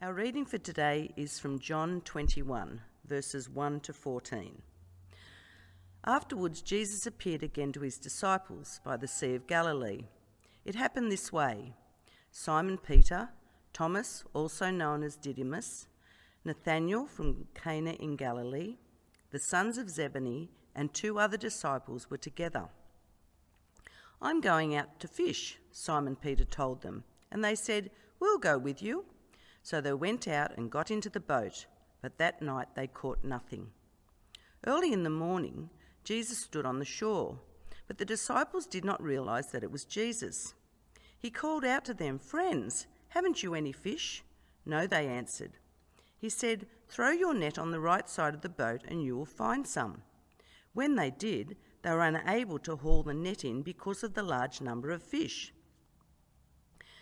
Our reading for today is from John 21, verses 1 to 14. Afterwards, Jesus appeared again to his disciples by the Sea of Galilee. It happened this way Simon Peter, Thomas, also known as Didymus, Nathanael from Cana in Galilee, the sons of Zebedee, and two other disciples were together. I'm going out to fish, Simon Peter told them, and they said, We'll go with you. So they went out and got into the boat, but that night they caught nothing. Early in the morning, Jesus stood on the shore, but the disciples did not realize that it was Jesus. He called out to them, Friends, haven't you any fish? No, they answered. He said, Throw your net on the right side of the boat and you will find some. When they did, they were unable to haul the net in because of the large number of fish.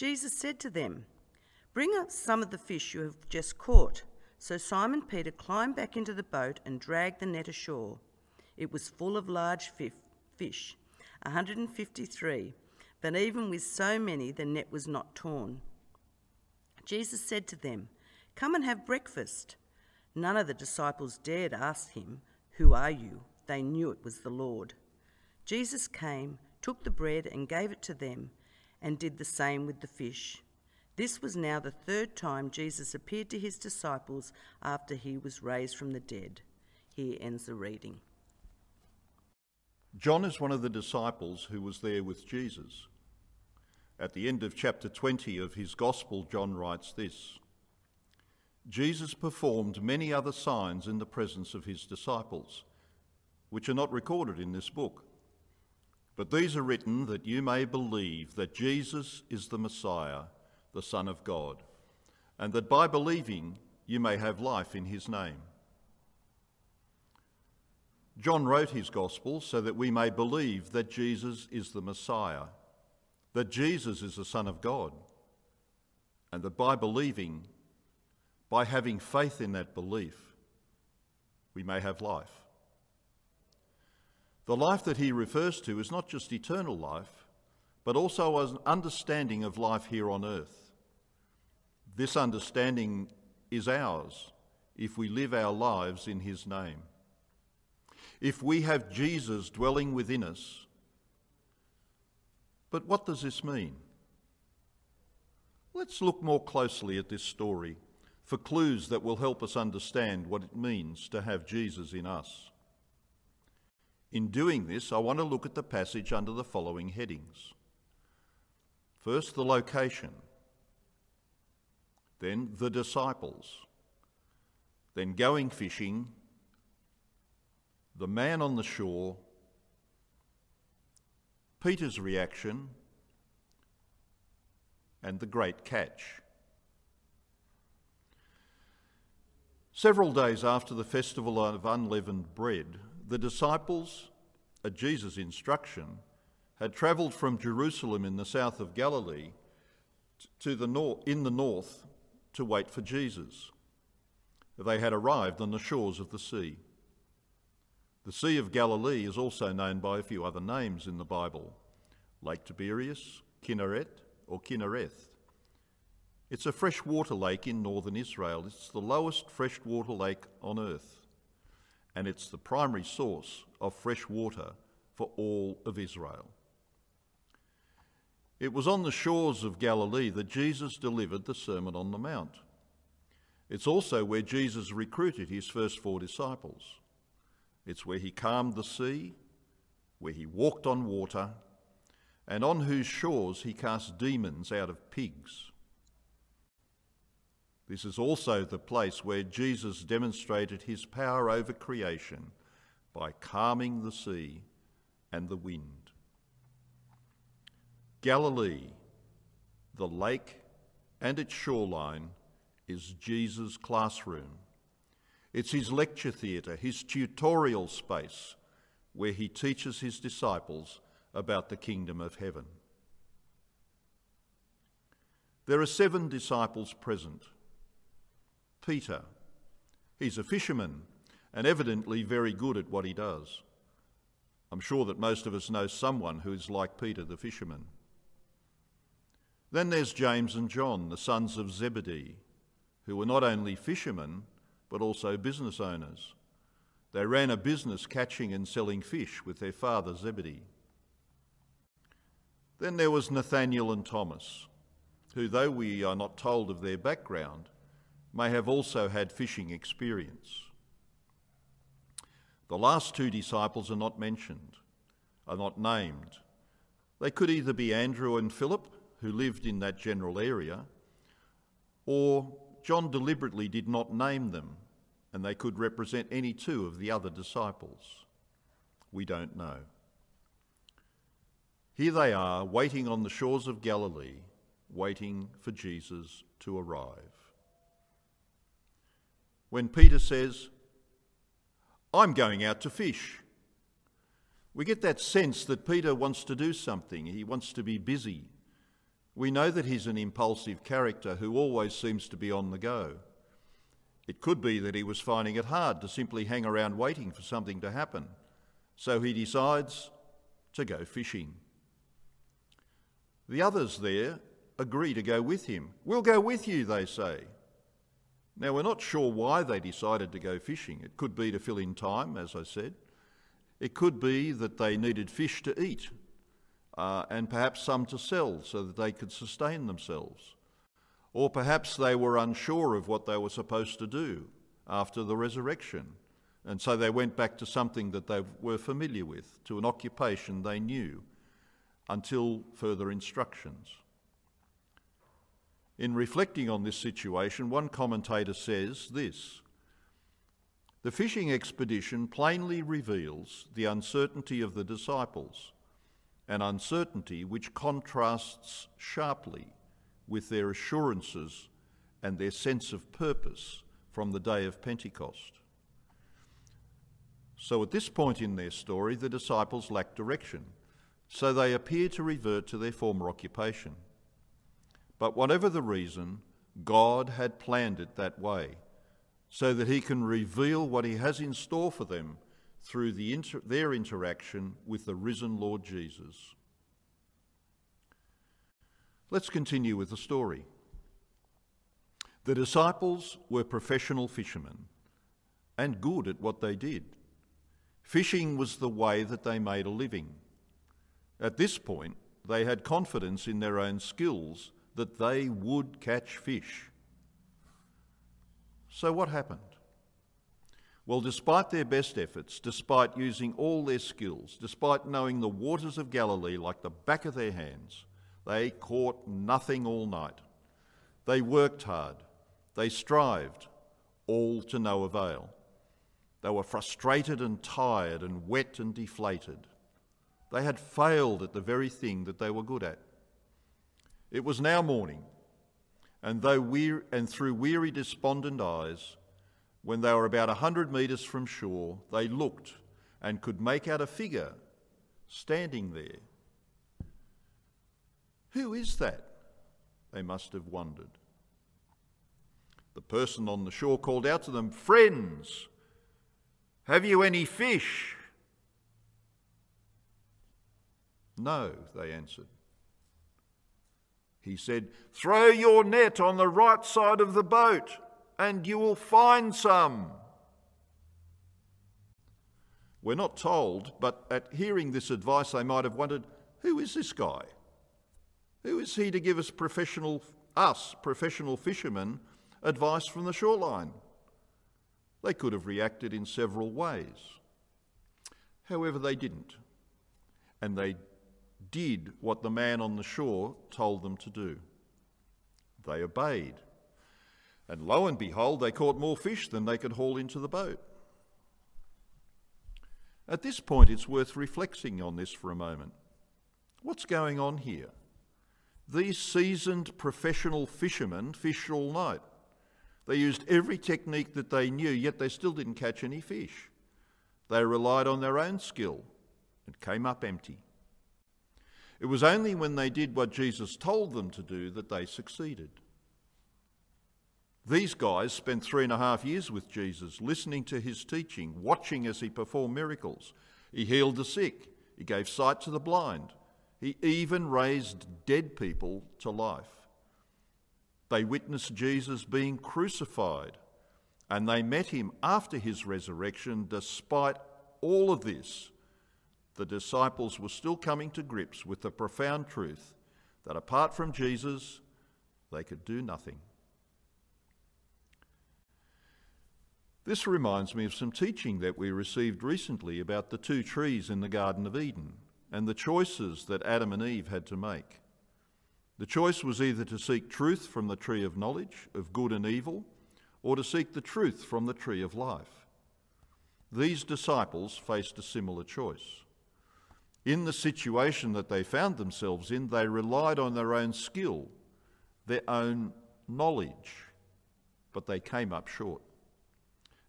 Jesus said to them, Bring up some of the fish you have just caught. So Simon Peter climbed back into the boat and dragged the net ashore. It was full of large fish, 153, but even with so many, the net was not torn. Jesus said to them, Come and have breakfast. None of the disciples dared ask him, Who are you? They knew it was the Lord. Jesus came, took the bread, and gave it to them and did the same with the fish. This was now the third time Jesus appeared to his disciples after he was raised from the dead. Here ends the reading. John is one of the disciples who was there with Jesus. At the end of chapter 20 of his Gospel, John writes this Jesus performed many other signs in the presence of his disciples, which are not recorded in this book. But these are written that you may believe that Jesus is the Messiah, the Son of God, and that by believing you may have life in his name. John wrote his Gospel so that we may believe that Jesus is the Messiah, that Jesus is the Son of God, and that by believing, by having faith in that belief, we may have life. The life that he refers to is not just eternal life, but also an understanding of life here on earth. This understanding is ours if we live our lives in his name. If we have Jesus dwelling within us. But what does this mean? Let's look more closely at this story for clues that will help us understand what it means to have Jesus in us. In doing this, I want to look at the passage under the following headings. First, the location, then, the disciples, then, going fishing, the man on the shore, Peter's reaction, and the great catch. Several days after the festival of unleavened bread, the disciples, at Jesus' instruction, had travelled from Jerusalem in the south of Galilee to the nor- in the north to wait for Jesus. They had arrived on the shores of the sea. The Sea of Galilee is also known by a few other names in the Bible Lake Tiberias, Kinneret, or Kinnereth. It's a freshwater lake in northern Israel. It's the lowest freshwater lake on earth and it's the primary source of fresh water for all of Israel. It was on the shores of Galilee that Jesus delivered the Sermon on the Mount. It's also where Jesus recruited his first four disciples. It's where he calmed the sea, where he walked on water, and on whose shores he cast demons out of pigs. This is also the place where Jesus demonstrated his power over creation by calming the sea and the wind. Galilee, the lake and its shoreline, is Jesus' classroom. It's his lecture theatre, his tutorial space, where he teaches his disciples about the kingdom of heaven. There are seven disciples present. Peter, he's a fisherman and evidently very good at what he does. I'm sure that most of us know someone who is like Peter the fisherman. Then there's James and John, the sons of Zebedee, who were not only fishermen but also business owners. They ran a business catching and selling fish with their father Zebedee. Then there was Nathaniel and Thomas, who, though we are not told of their background, may have also had fishing experience. The last two disciples are not mentioned, are not named. They could either be Andrew and Philip, who lived in that general area, or John deliberately did not name them, and they could represent any two of the other disciples. We don't know. Here they are, waiting on the shores of Galilee, waiting for Jesus to arrive. When Peter says, I'm going out to fish, we get that sense that Peter wants to do something, he wants to be busy. We know that he's an impulsive character who always seems to be on the go. It could be that he was finding it hard to simply hang around waiting for something to happen, so he decides to go fishing. The others there agree to go with him. We'll go with you, they say. Now, we're not sure why they decided to go fishing. It could be to fill in time, as I said. It could be that they needed fish to eat uh, and perhaps some to sell so that they could sustain themselves. Or perhaps they were unsure of what they were supposed to do after the resurrection, and so they went back to something that they were familiar with, to an occupation they knew, until further instructions. In reflecting on this situation, one commentator says this The fishing expedition plainly reveals the uncertainty of the disciples an uncertainty which contrasts sharply with their assurances and their sense of purpose from the day of Pentecost. So, at this point in their story, the disciples lack direction, so they appear to revert to their former occupation. But whatever the reason, God had planned it that way, so that He can reveal what He has in store for them through the inter- their interaction with the risen Lord Jesus. Let's continue with the story. The disciples were professional fishermen and good at what they did. Fishing was the way that they made a living. At this point, they had confidence in their own skills that they would catch fish. So, what happened? Well, despite their best efforts, despite using all their skills, despite knowing the waters of Galilee like the back of their hands, they caught nothing all night. They worked hard, they strived, all to no avail. They were frustrated and tired and wet and deflated. They had failed at the very thing that they were good at. It was now morning, and, though weary, and through weary, despondent eyes, when they were about a hundred metres from shore, they looked and could make out a figure standing there. Who is that? They must have wondered. The person on the shore called out to them, Friends, have you any fish? No, they answered. He said, Throw your net on the right side of the boat and you will find some. We're not told, but at hearing this advice, they might have wondered who is this guy? Who is he to give us professional, us, professional fishermen, advice from the shoreline? They could have reacted in several ways. However, they didn't. And they did what the man on the shore told them to do. They obeyed. And lo and behold, they caught more fish than they could haul into the boat. At this point, it's worth reflecting on this for a moment. What's going on here? These seasoned professional fishermen fish all night. They used every technique that they knew, yet they still didn't catch any fish. They relied on their own skill and came up empty. It was only when they did what Jesus told them to do that they succeeded. These guys spent three and a half years with Jesus, listening to his teaching, watching as he performed miracles. He healed the sick, he gave sight to the blind, he even raised dead people to life. They witnessed Jesus being crucified, and they met him after his resurrection. Despite all of this, the disciples were still coming to grips with the profound truth that apart from Jesus, they could do nothing. This reminds me of some teaching that we received recently about the two trees in the Garden of Eden and the choices that Adam and Eve had to make. The choice was either to seek truth from the tree of knowledge, of good and evil, or to seek the truth from the tree of life. These disciples faced a similar choice. In the situation that they found themselves in, they relied on their own skill, their own knowledge, but they came up short.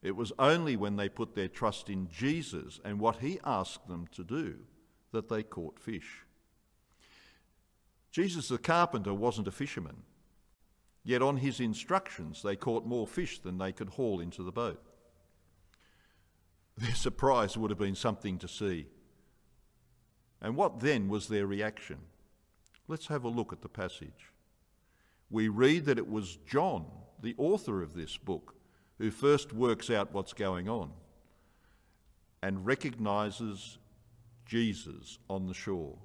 It was only when they put their trust in Jesus and what he asked them to do that they caught fish. Jesus the carpenter wasn't a fisherman, yet on his instructions they caught more fish than they could haul into the boat. Their surprise would have been something to see. And what then was their reaction? Let's have a look at the passage. We read that it was John, the author of this book, who first works out what's going on and recognises Jesus on the shore.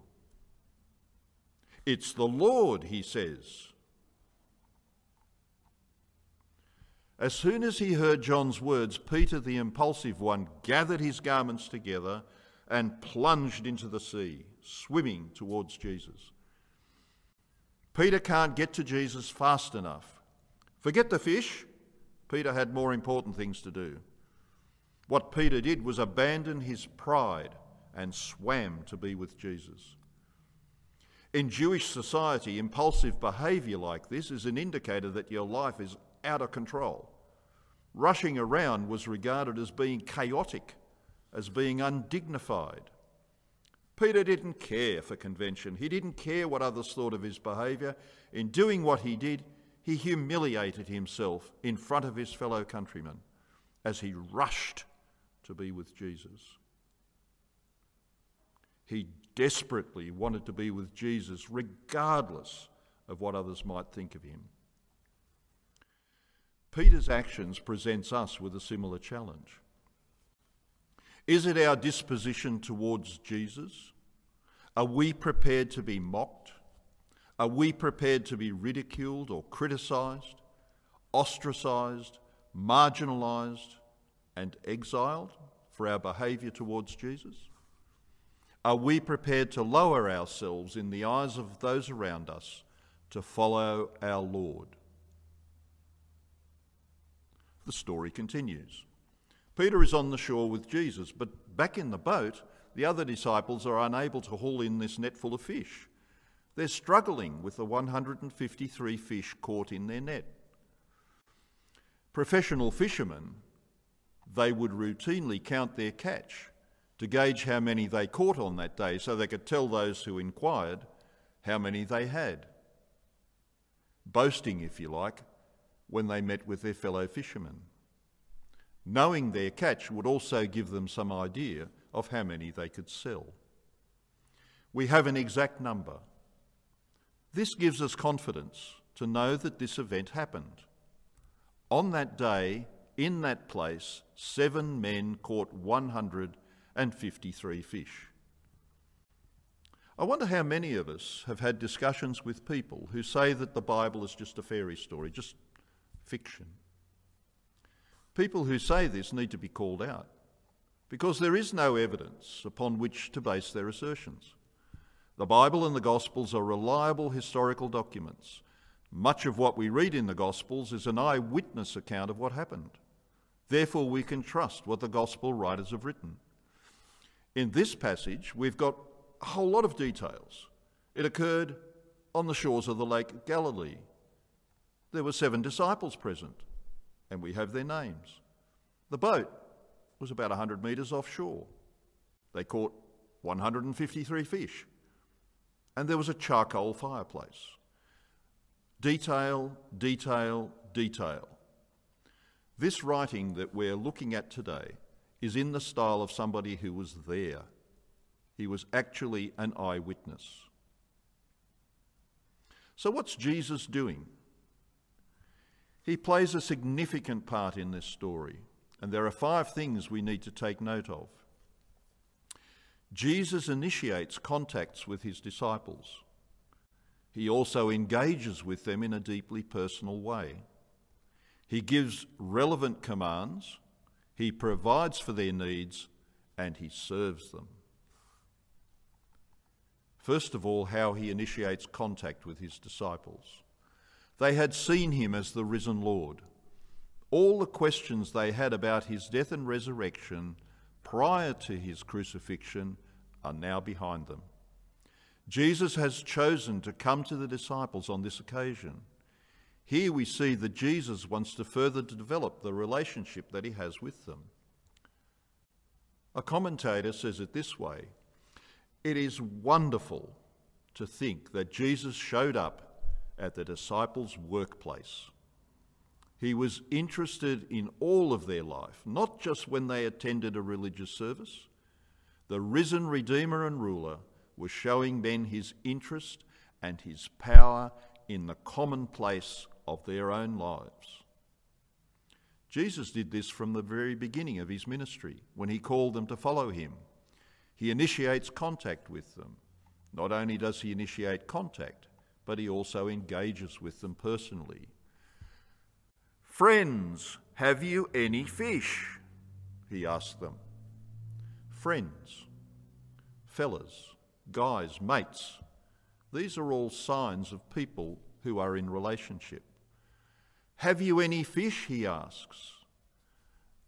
It's the Lord, he says. As soon as he heard John's words, Peter, the impulsive one, gathered his garments together and plunged into the sea, swimming towards Jesus. Peter can't get to Jesus fast enough. Forget the fish. Peter had more important things to do. What Peter did was abandon his pride and swam to be with Jesus. In Jewish society, impulsive behaviour like this is an indicator that your life is out of control. Rushing around was regarded as being chaotic as being undignified. Peter didn't care for convention. He didn't care what others thought of his behaviour. In doing what he did, he humiliated himself in front of his fellow countrymen as he rushed to be with Jesus. He desperately wanted to be with Jesus, regardless of what others might think of him. Peter's actions presents us with a similar challenge. Is it our disposition towards Jesus? Are we prepared to be mocked? Are we prepared to be ridiculed or criticised, ostracised, marginalised, and exiled for our behaviour towards Jesus? Are we prepared to lower ourselves in the eyes of those around us to follow our Lord? The story continues. Peter is on the shore with Jesus, but back in the boat, the other disciples are unable to haul in this net full of fish. They're struggling with the 153 fish caught in their net. Professional fishermen, they would routinely count their catch to gauge how many they caught on that day so they could tell those who inquired how many they had. Boasting, if you like, when they met with their fellow fishermen. Knowing their catch would also give them some idea of how many they could sell. We have an exact number. This gives us confidence to know that this event happened. On that day, in that place, seven men caught 153 fish. I wonder how many of us have had discussions with people who say that the Bible is just a fairy story, just fiction. People who say this need to be called out because there is no evidence upon which to base their assertions. The Bible and the Gospels are reliable historical documents. Much of what we read in the Gospels is an eyewitness account of what happened. Therefore, we can trust what the Gospel writers have written. In this passage, we've got a whole lot of details. It occurred on the shores of the Lake Galilee. There were seven disciples present. And we have their names. The boat was about 100 metres offshore. They caught 153 fish, and there was a charcoal fireplace. Detail, detail, detail. This writing that we're looking at today is in the style of somebody who was there. He was actually an eyewitness. So, what's Jesus doing? He plays a significant part in this story, and there are five things we need to take note of. Jesus initiates contacts with his disciples. He also engages with them in a deeply personal way. He gives relevant commands, he provides for their needs, and he serves them. First of all, how he initiates contact with his disciples. They had seen him as the risen Lord. All the questions they had about his death and resurrection prior to his crucifixion are now behind them. Jesus has chosen to come to the disciples on this occasion. Here we see that Jesus wants to further develop the relationship that he has with them. A commentator says it this way It is wonderful to think that Jesus showed up at the disciples' workplace. He was interested in all of their life, not just when they attended a religious service. The risen Redeemer and ruler was showing men his interest and his power in the commonplace of their own lives. Jesus did this from the very beginning of his ministry when he called them to follow him. He initiates contact with them. Not only does he initiate contact, but he also engages with them personally. Friends, have you any fish? He asked them. Friends, fellas, guys, mates, these are all signs of people who are in relationship. Have you any fish? He asks.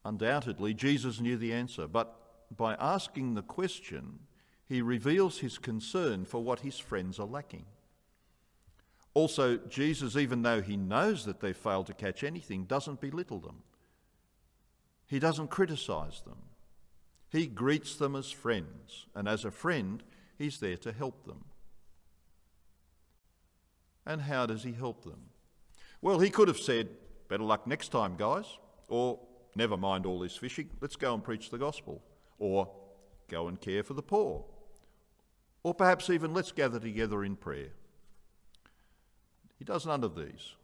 Undoubtedly, Jesus knew the answer, but by asking the question, he reveals his concern for what his friends are lacking. Also, Jesus, even though he knows that they've failed to catch anything, doesn't belittle them. He doesn't criticize them. He greets them as friends, and as a friend, he's there to help them. And how does he help them? Well, he could have said, Better luck next time, guys, or never mind all this fishing, let's go and preach the gospel, or go and care for the poor, or perhaps even let's gather together in prayer. He does none of these.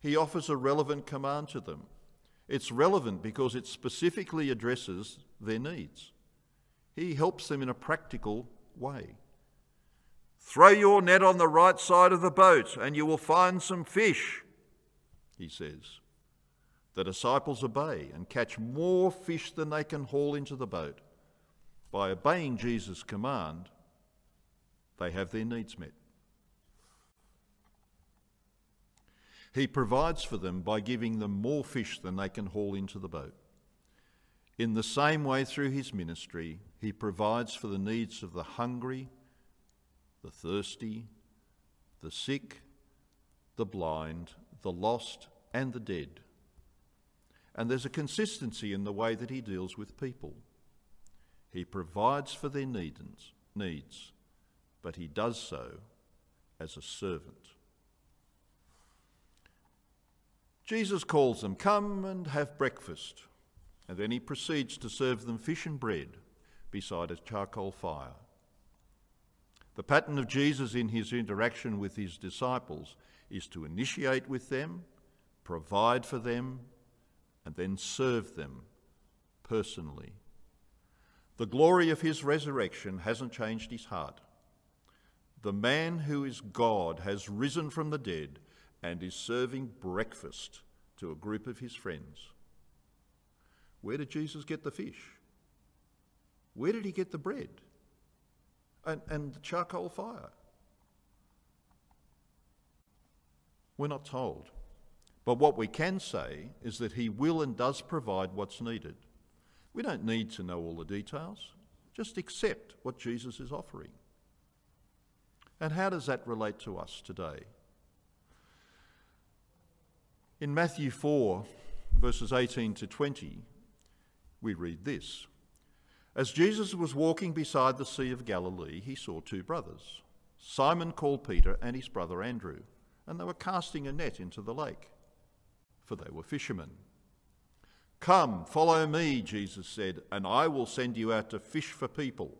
He offers a relevant command to them. It's relevant because it specifically addresses their needs. He helps them in a practical way. Throw your net on the right side of the boat and you will find some fish, he says. The disciples obey and catch more fish than they can haul into the boat. By obeying Jesus' command, they have their needs met. He provides for them by giving them more fish than they can haul into the boat. In the same way, through his ministry, he provides for the needs of the hungry, the thirsty, the sick, the blind, the lost, and the dead. And there's a consistency in the way that he deals with people. He provides for their needs, needs but he does so as a servant. Jesus calls them, Come and have breakfast. And then he proceeds to serve them fish and bread beside a charcoal fire. The pattern of Jesus in his interaction with his disciples is to initiate with them, provide for them, and then serve them personally. The glory of his resurrection hasn't changed his heart. The man who is God has risen from the dead and is serving breakfast to a group of his friends. Where did Jesus get the fish? Where did he get the bread? And, and the charcoal fire? We're not told. But what we can say is that he will and does provide what's needed. We don't need to know all the details, just accept what Jesus is offering. And how does that relate to us today? In Matthew 4, verses 18 to 20, we read this As Jesus was walking beside the Sea of Galilee, he saw two brothers, Simon called Peter and his brother Andrew, and they were casting a net into the lake, for they were fishermen. Come, follow me, Jesus said, and I will send you out to fish for people.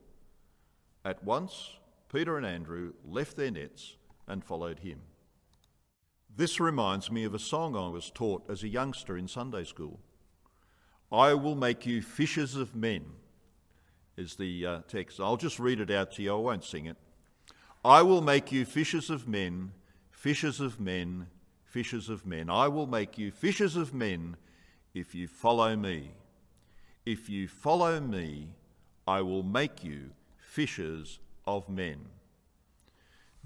At once, Peter and Andrew left their nets and followed him. This reminds me of a song I was taught as a youngster in Sunday school. I will make you fishers of men, is the uh, text. I'll just read it out to you, I won't sing it. I will make you fishers of men, fishers of men, fishers of men. I will make you fishers of men if you follow me. If you follow me, I will make you fishers of men.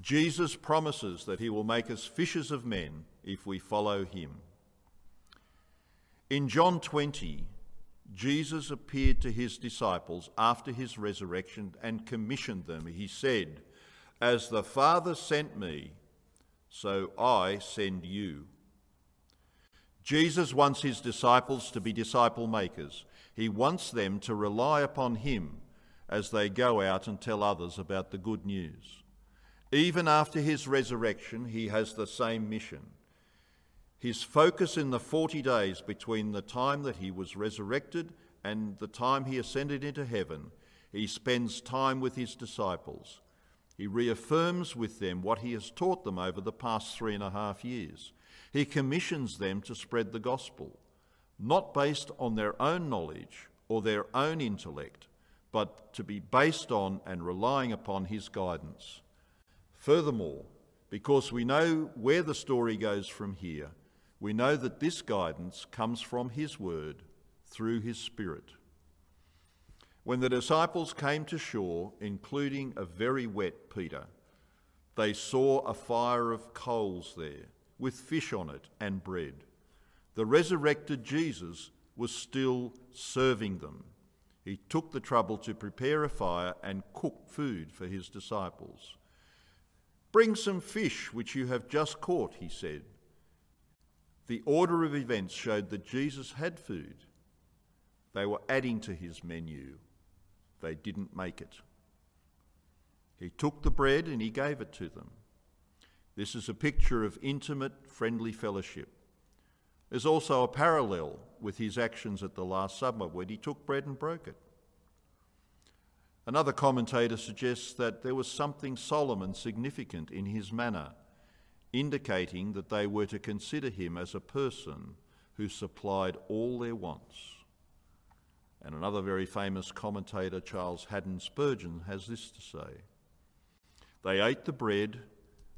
Jesus promises that he will make us fishers of men if we follow him. In John 20, Jesus appeared to his disciples after his resurrection and commissioned them. He said, As the Father sent me, so I send you. Jesus wants his disciples to be disciple makers. He wants them to rely upon him as they go out and tell others about the good news. Even after his resurrection, he has the same mission. His focus in the 40 days between the time that he was resurrected and the time he ascended into heaven, he spends time with his disciples. He reaffirms with them what he has taught them over the past three and a half years. He commissions them to spread the gospel, not based on their own knowledge or their own intellect, but to be based on and relying upon his guidance. Furthermore, because we know where the story goes from here, we know that this guidance comes from his word through his spirit. When the disciples came to shore, including a very wet Peter, they saw a fire of coals there with fish on it and bread. The resurrected Jesus was still serving them. He took the trouble to prepare a fire and cook food for his disciples. Bring some fish which you have just caught, he said. The order of events showed that Jesus had food. They were adding to his menu. They didn't make it. He took the bread and he gave it to them. This is a picture of intimate, friendly fellowship. There's also a parallel with his actions at the Last Supper when he took bread and broke it. Another commentator suggests that there was something solemn and significant in his manner, indicating that they were to consider him as a person who supplied all their wants. And another very famous commentator, Charles Haddon Spurgeon, has this to say They ate the bread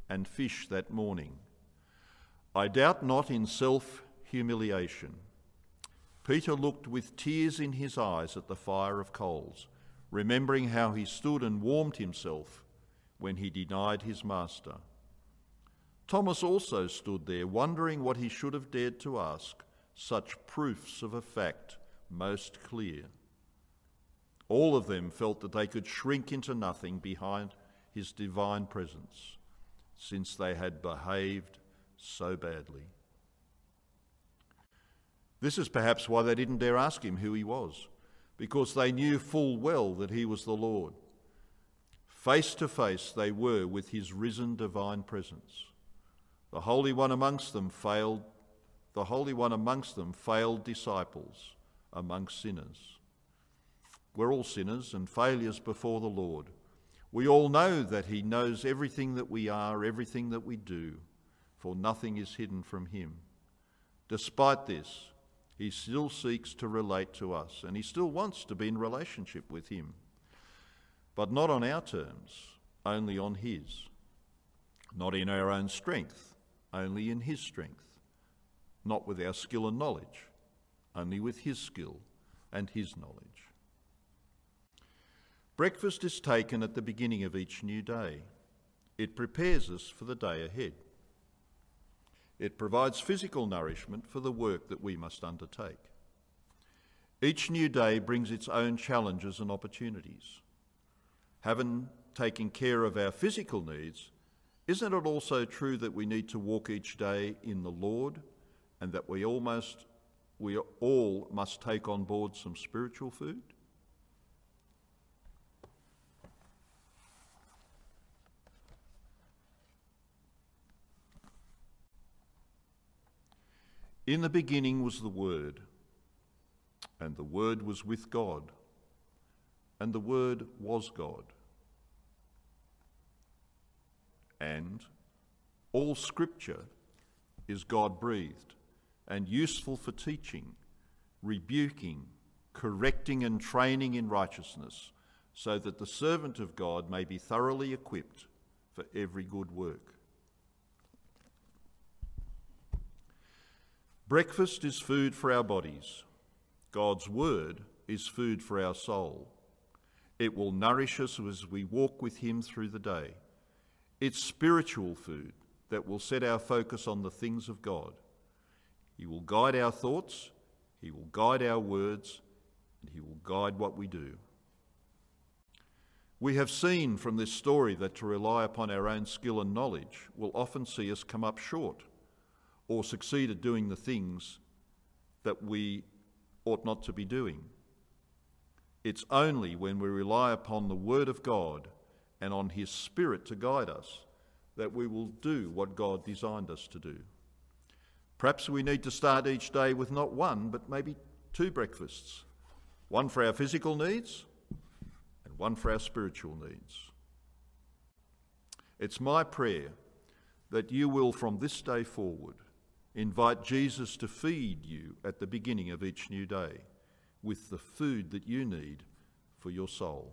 and fish that morning. I doubt not in self humiliation. Peter looked with tears in his eyes at the fire of coals, remembering how he stood and warmed himself when he denied his master. Thomas also stood there, wondering what he should have dared to ask, such proofs of a fact most clear. All of them felt that they could shrink into nothing behind his divine presence since they had behaved so badly. This is perhaps why they didn't dare ask him who he was, because they knew full well that he was the Lord. Face to face they were with his risen divine presence. The Holy One amongst them failed, the Holy One amongst them failed disciples amongst sinners. We're all sinners and failures before the Lord. We all know that He knows everything that we are, everything that we do, for nothing is hidden from Him. Despite this, He still seeks to relate to us and He still wants to be in relationship with Him. But not on our terms, only on His. Not in our own strength, only in His strength. Not with our skill and knowledge, only with His skill and His knowledge. Breakfast is taken at the beginning of each new day. It prepares us for the day ahead. It provides physical nourishment for the work that we must undertake. Each new day brings its own challenges and opportunities. Having taken care of our physical needs, isn't it also true that we need to walk each day in the Lord and that we almost we all must take on board some spiritual food? In the beginning was the Word, and the Word was with God, and the Word was God. And all Scripture is God breathed and useful for teaching, rebuking, correcting, and training in righteousness, so that the servant of God may be thoroughly equipped for every good work. Breakfast is food for our bodies. God's word is food for our soul. It will nourish us as we walk with Him through the day. It's spiritual food that will set our focus on the things of God. He will guide our thoughts, He will guide our words, and He will guide what we do. We have seen from this story that to rely upon our own skill and knowledge will often see us come up short or succeed at doing the things that we ought not to be doing. It's only when we rely upon the Word of God and on His Spirit to guide us that we will do what God designed us to do. Perhaps we need to start each day with not one, but maybe two breakfasts one for our physical needs and one for our spiritual needs. It's my prayer that you will, from this day forward, Invite Jesus to feed you at the beginning of each new day with the food that you need for your soul.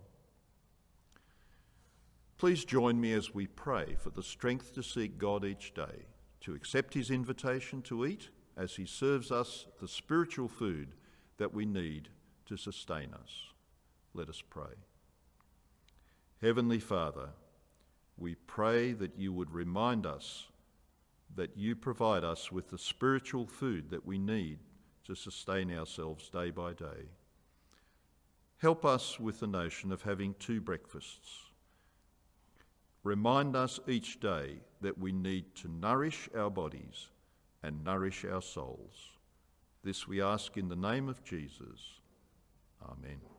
Please join me as we pray for the strength to seek God each day, to accept his invitation to eat as he serves us the spiritual food that we need to sustain us. Let us pray. Heavenly Father, we pray that you would remind us that you provide us with the spiritual food that we need to sustain ourselves day by day. Help us with the notion of having two breakfasts. Remind us each day that we need to nourish our bodies and nourish our souls. This we ask in the name of Jesus. Amen.